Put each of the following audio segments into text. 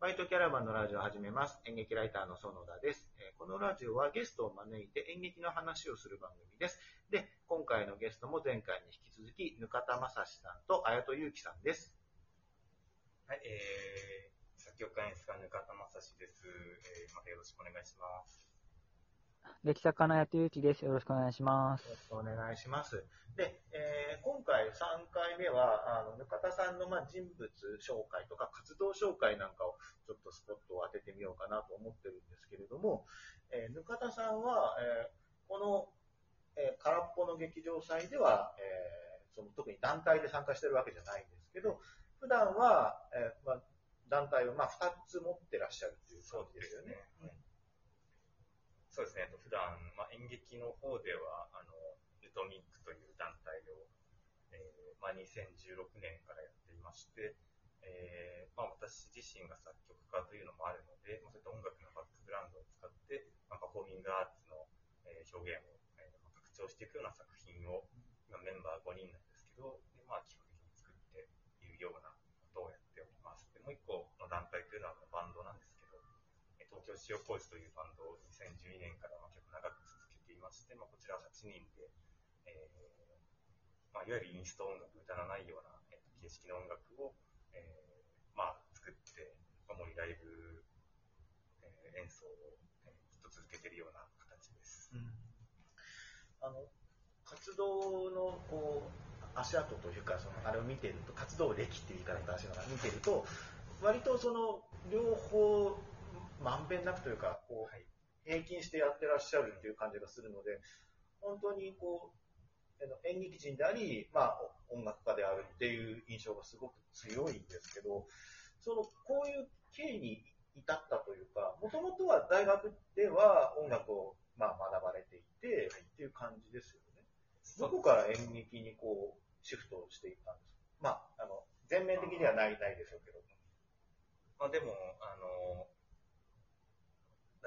バイトキャラバンのラジオを始めます。演劇ライターの園田です。このラジオはゲストを招いて演劇の話をする番組です。で、今回のゲストも前回に引き続き、ぬかたまさしさんと綾戸ゆうきさんです。はい、えー、作曲家演出家ぬかたまさしです。えー、またよろしくお願いします。劇作家のやとゆきです。よろしくお願いしますよ。ろしくお願いします。で、えー今回3回目は、あの、ぬかたさんの、まあ、人物紹介とか活動紹介なんかをちょっとスポットを当ててみようかなと思ってるんですけれども、えーぬかたさんは、えーこの、えー空っぽの劇場祭では、えーその特に団体で参加してるわけじゃないんですけど、普段は、えーまあ、団体を、まあ、2つ持ってらっしゃるっていう感じですよね。そうですね、えっと普段、まあ、演劇の方では、あの、ルトミックという団体を、えーまあ、2016年からやっていまして、えーまあ、私自身が作曲家というのもあるので、まあ、そういった音楽のバックグラウンドを使って、まあ、パフォーミングアーツの、えー表現を、えー拡張していくような作品を、今メンバー5人なんですけど、でまあ、基本的に作っているようなことをやっております。でもう一個の団体というのはバンドなんですけど、えー東京塩麹というバンドを2012年からまあ結構長く続けていまして、まあ、こちら8人で、えーまあ、いわゆるインスト音楽、歌わないような、えー形式の音楽を、えーまあ、作って、主にライブ、えー演奏を、えーずっと続けているような形です。あの活動のこう足跡というかそのあれを見てると活動歴っていう言い方をしながら見てると割とその両方まんべんなくというかこうはい。平均してやってらっしゃるっていう感じがするので本当にこう演劇人であり、まあ、音楽家であるっていう印象がすごく強いんですけどそのこういう経緯に至ったというかもともとは大学では音楽を、まあ、学ばれていて、っていう感じですよね。どこから演劇にこうシフトしていったんですか？まあ、あの、全面的にはない、ないでしょうけど。まあでも、あの、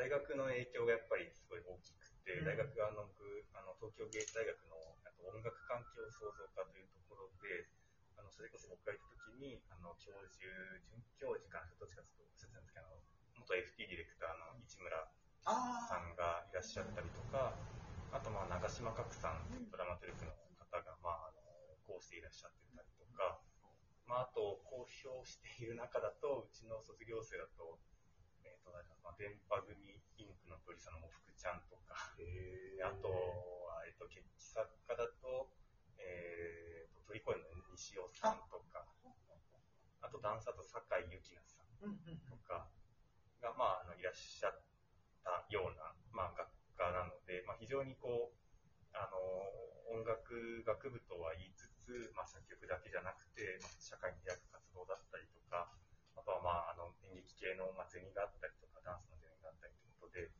大学の影響がやっぱりすごい大きくて、うん。大学はあの僕、あの東京芸術大学のあと音楽環境創造科というところで、あのそれこそ僕が行った時に、あの教授、准教授かな、どっちかと忘れてたんですけど、元 FT ディレクターの市村あさんがいらっしゃったりとか、あとまあ長島角さん、ドラマトルクの方が、まあ、あの講師でいらっしゃってたりとか、まあ、あと公表している中だと、うちの卒業生だと、えっ、と、なんかまあ、電波組インクの鳥さんのもふくちゃんとか、あとは、えっ、と、決起作家だと、えっ、と、鳥越の西尾さんとか、あとダンサーと酒井由紀奈さん。とかが、まあ、あのいらっしゃったような、まあ、学科なので、まあ、非常にこう、あの、音楽学部とは言いつつ、まあ、作曲だけじゃなくて、まあ、社会に開く活動だったりとか、まあ、あの、演劇系の、まあ、ゼミがあったりとか、ダンスのゼミがあったりということで、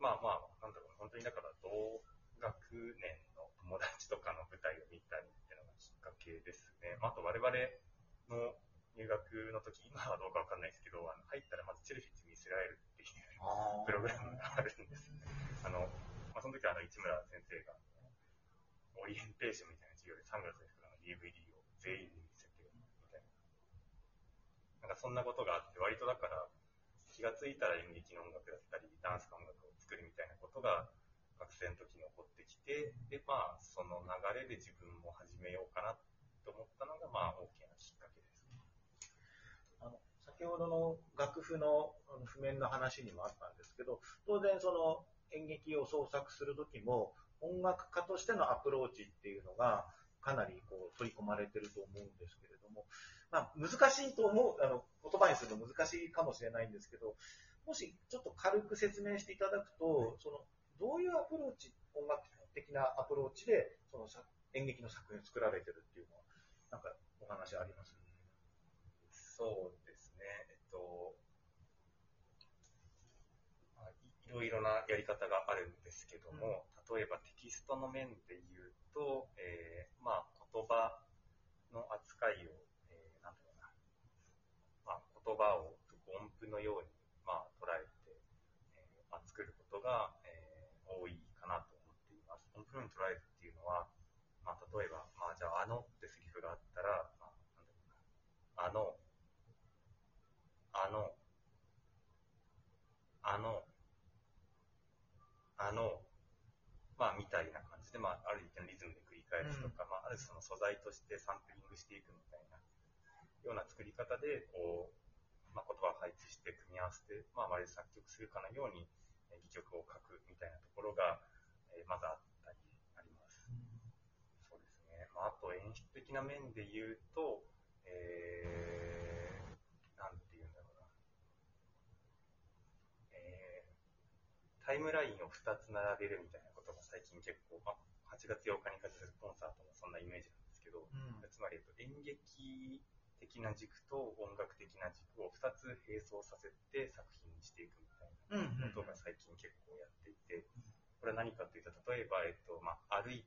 まあまあ、なんだろう、本当にだから、同学年の友達とかの舞台を見たりっていうのがきっかけですね。まあ、あと、我々の入学の時、今はどうかわかんないですけど、あの入ったらまずチェルフィッツ・ミスラエルっていうあープログラムがあるんですね。あの、まあ、その時はあの市村先生が、オリエンテーションみたいな授業でサングラスの人の DVD を全員に見せて、みたいことがあって、割とだから、気がついたら演劇の音楽だったり、ダンスの音楽を作るみたいなことが、学生の時に起こってきて、で、まあ、その流れで自分も始めようかなと思ったのが、まあ、大きなきっかけです。あの先ほどの楽譜の譜面の話にもあったんですけど、当然その演劇を創作するときも、音楽家としてのアプローチっていうのが、かなりこう取り込まれてると思うんですけれども、まあ、難しいと思う、あの言葉にするの難しいかもしれないんですけど、もしちょっと軽く説明していただくと、そのどういうアプローチ、音楽的なアプローチでそのさ演劇の作品を作られてるっていうのは、なんかお話あります？そうですね、えっと、まあいいろいろなやり方があるんですけども、例えばテキストの面で言うと、葉の扱いを、えー、なんうな、まあ、言葉を音符のように、まあ、捉えて、えーまあ、作ることが、えー、多いかなと思っています。音符のように捉えるっていうのは、まあ、例えば、まあ、じゃあ、あのってセリフがあったら、まあ、なんうな、あの、あの、あの、あの、まあ、みたいな感じで、まあ、ある一定のリズムで繰り返すとか、うん、るその素材としてサンプリングしていくみたいなような作り方で、こう、まあ、言葉を配置して組み合わせて、まあ、まるで作曲するかのように、えー戯曲を書くみたいなところが、えーまずあったりあります。そうですね。まあ、あと演出的な面で言うと、えー、なんて言うんだろうな。えー、タイムラインを2つ並べるみたいなことが最近結構、まあ、8月8日に劇的な軸と音楽的な軸を2つ並走させて作品にしていくみたいなうんうんことが最近結構やっていて、これは何かというと、例えば、えっと、まあ、歩い、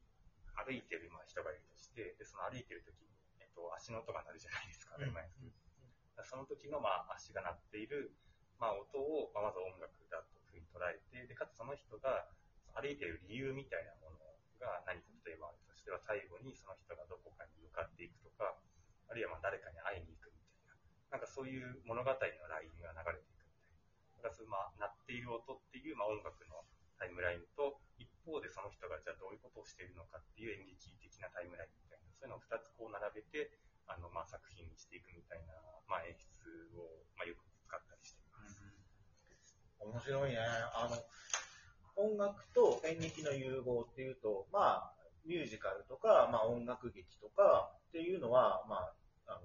歩いてる、まあ、人がいるとして、で、その歩いてる時に、えっと、足の音が鳴るじゃないですか、当たり前ですけど。だからその時の、まあ、足が鳴っている、まあ、音を、まあ、まず音楽だというふうに捉えて、で、かつその人が歩いている理由みたいなものが何か例えばあるとしては、最後にその人がどこかに向かっていくとか、あるいはま誰かに会いに行くみたいな、なんかそういう物語のラインが流れていくみたいな。だからそういう、まあ、鳴っている音っていう、まあ、音楽のタイムラインと、一方でその人がじゃあどういうことをしているのかっていう演劇的なタイムラインみたいな、そういうのを二つこう並べて、あの、まあ、作品にしていくみたいな、まあ、演出を、まあ、よく使ったりしています。面白いね。あの、音楽と演劇の融合っていうと、まあ、ミュージカルとか、まあ、音楽劇とかっていうのは、まあ、あの、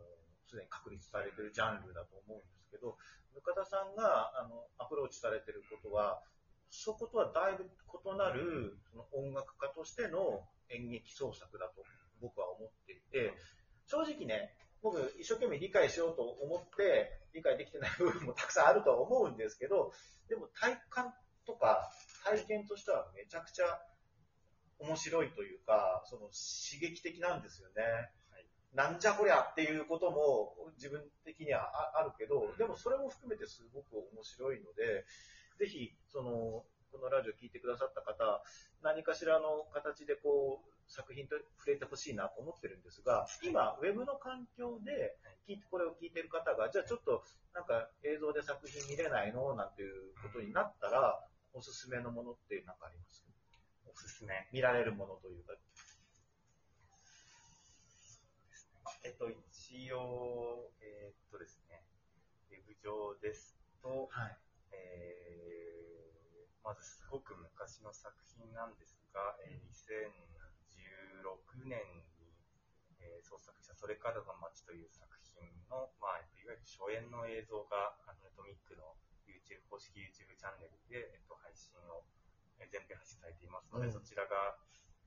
すでに確立されてるジャンルだと思うんですけど、向田さんが、あの、アプローチされてることは、そことはだいぶ異なる、その音楽家としての演劇創作だと僕は思っていて、正直ね、僕、一生懸命理解しようと思って、理解できてない部分もたくさんあるとは思うんですけど、でも体感とか体験としてはめちゃくちゃ面白いというか、その刺激的なんですよね。はい。なんじゃこりゃっていうことも自分的にはああるけど、でもそれも含めてすごく面白いので、ぜひ、その、このラジオ聞いてくださった方、何かしらの形でこう、作品と触れてほしいなと思ってるんですが、今、ウェブの環境で聞いて、これを聞いてる方が、じゃあちょっと、なんか映像で作品見れないの？なんていうことになったら、おすすめのものって何かありますおすすめ。見られるものというか。えっと、一応、えーっとですね、ウェブ上ですと、はい。えーまずすごく昔の作品なんですが、えー2016年に、えー創作したそれからの街という作品の、まあ、えっといわゆる初演の映像が、あの、ネトミックの YouTube、公式 YouTube チャンネルで、えっと、配信を、えー全編配信されていますので、うんそちらが、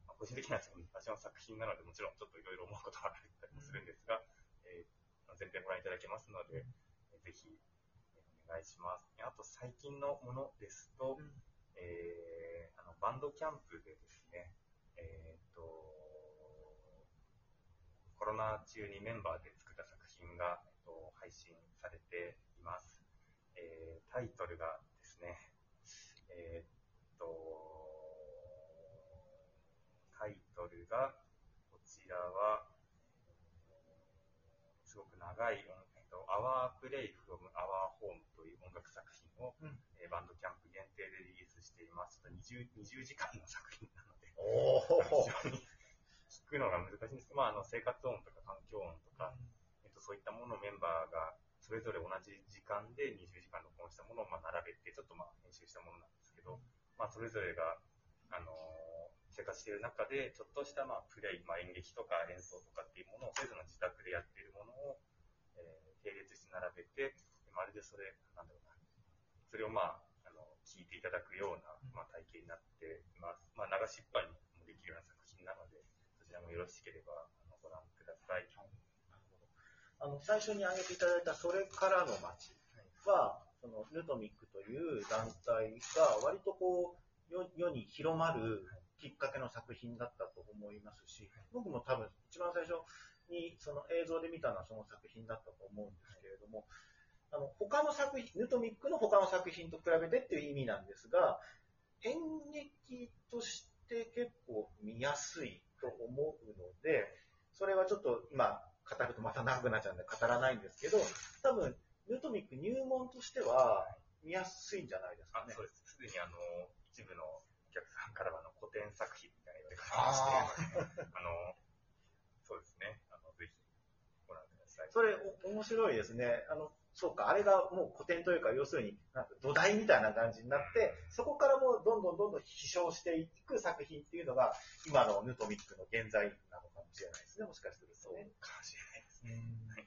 まあ個人的にはちょっと昔の作品なので、もちろんちょっといろいろ思うことがあったりもするんですが、えー全編ご覧いただけますので、えーぜひ、えーお願いします。あと、最近のものですと、えーあのバンドキャンプでですね、えー、とコロナ中にメンバーで作った作品が、えっと、配信されています。えータイトルがですね、えーっと、タイトルが、こちらは、すごく長い、えっと、Our Play from Our Home という音楽作品を、うん。えーバンドキャンプ限定でリリースしています。ちょっと 20, 20時間の作品なので、お非常に聞くのが難しいんです。けど、まあ、あの生活音とか環境音とか、えっと、そういったものをメンバーがそれぞれ同じ時間で20時間録音したものをまあ並べて、ちょっとまあ編集したものなんですけど、まあ、それぞれが、あのー生活している中で、ちょっとしたまあプレイ、まあ、演劇とか演奏とかっていうものを、それぞれの自宅でやっているものを、えー並列して並べて、まるでそれ、なんだろうな、それをまあ、あの、聞いていただくような、まあ、体験になっています。まあ、流しっぱにもできるような作品なので、そちらもよろしければ、あのご覧ください。あの最初に挙げていただいた「それからの街」はそのヌトミックという団体が割とこう世世に広まるきっかけの作品だったと思いますし僕も多分一番最初にその映像で見たのはその作品だったと思うんですけれどもあの他の作品ヌトミックの他の作品と比べてっていう意味なんですが演劇として結構見やすいと思うのでそれはちょっと今語るとまた長くなっちゃうんで語らないんですけど、多分、ヌートミック入門としては見やすいんじゃないですかね。あそうです。すでにあの、一部のお客さんからはあの古典作品みたいって書きまして、あの、そうですね、あの、ぜひご覧ください。それ、お面白いですね。あの、そうか、あれがもう古典というか、要するに、なんか土台みたいな感じになって、そこからもうどんどんどんどん飛翔していく作品っていうのが、今のヌトミックの現在なのかもしれないですね、もしかするとね。かもしれないですね。はい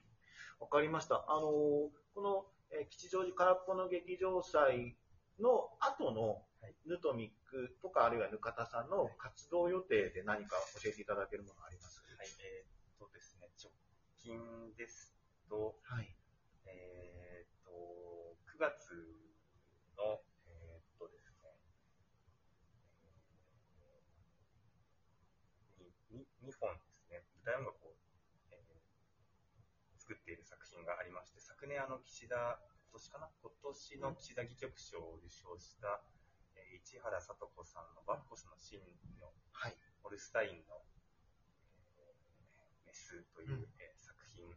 わかりました。あのーこの、えー吉祥寺空っぽの劇場祭の後のはい。ヌトミックとか、あるいはぬかたさんの活動予定で何か教えていただけるものあります？はい、えーっとですね、直近ですと、はい。えーっと、9月の、えーっとですね、えーにに2本ですね、舞台音楽を、品がありまして、昨年あの岸田、今年かな？今年の岸田戯曲賞を受賞した、えー市原さと子さんのバッコスのシーンのはい。ホルスタインの、えーメスという、うんえー作品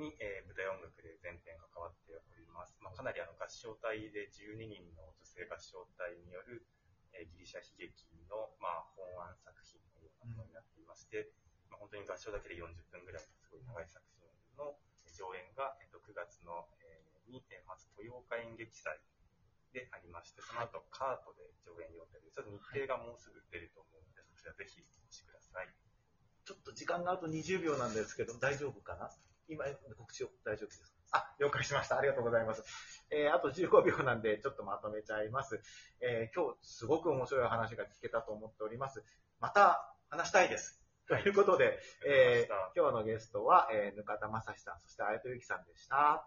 に、えー舞台音楽で全編関わっております。まあ、かなりあの合唱隊で12人の女性合唱隊による、えーギリシャ悲劇の、まあ、本案作品のようなものになっていまして、まあ、本当に合唱だけで40分ぐらいのすごい長い作品の上演が、えっと9月の、えーに、えーまず豊岡演劇祭でありまして、その後カートで上演予定で、ちょっと日程がもうすぐ出ると思うので、そちらぜひお越しください。ちょっと時間があと20秒なんですけど、大丈夫かな？今、告知を大丈夫ですか？あ、了解しました。ありがとうございます。えーあと15秒なんで、ちょっとまとめちゃいます。えー今日、すごく面白い話が聞けたと思っております。また、話したいです。ということで、えー今日のゲストは、えー、ぬかたまさしさん、そしてあやとゆきさんでした。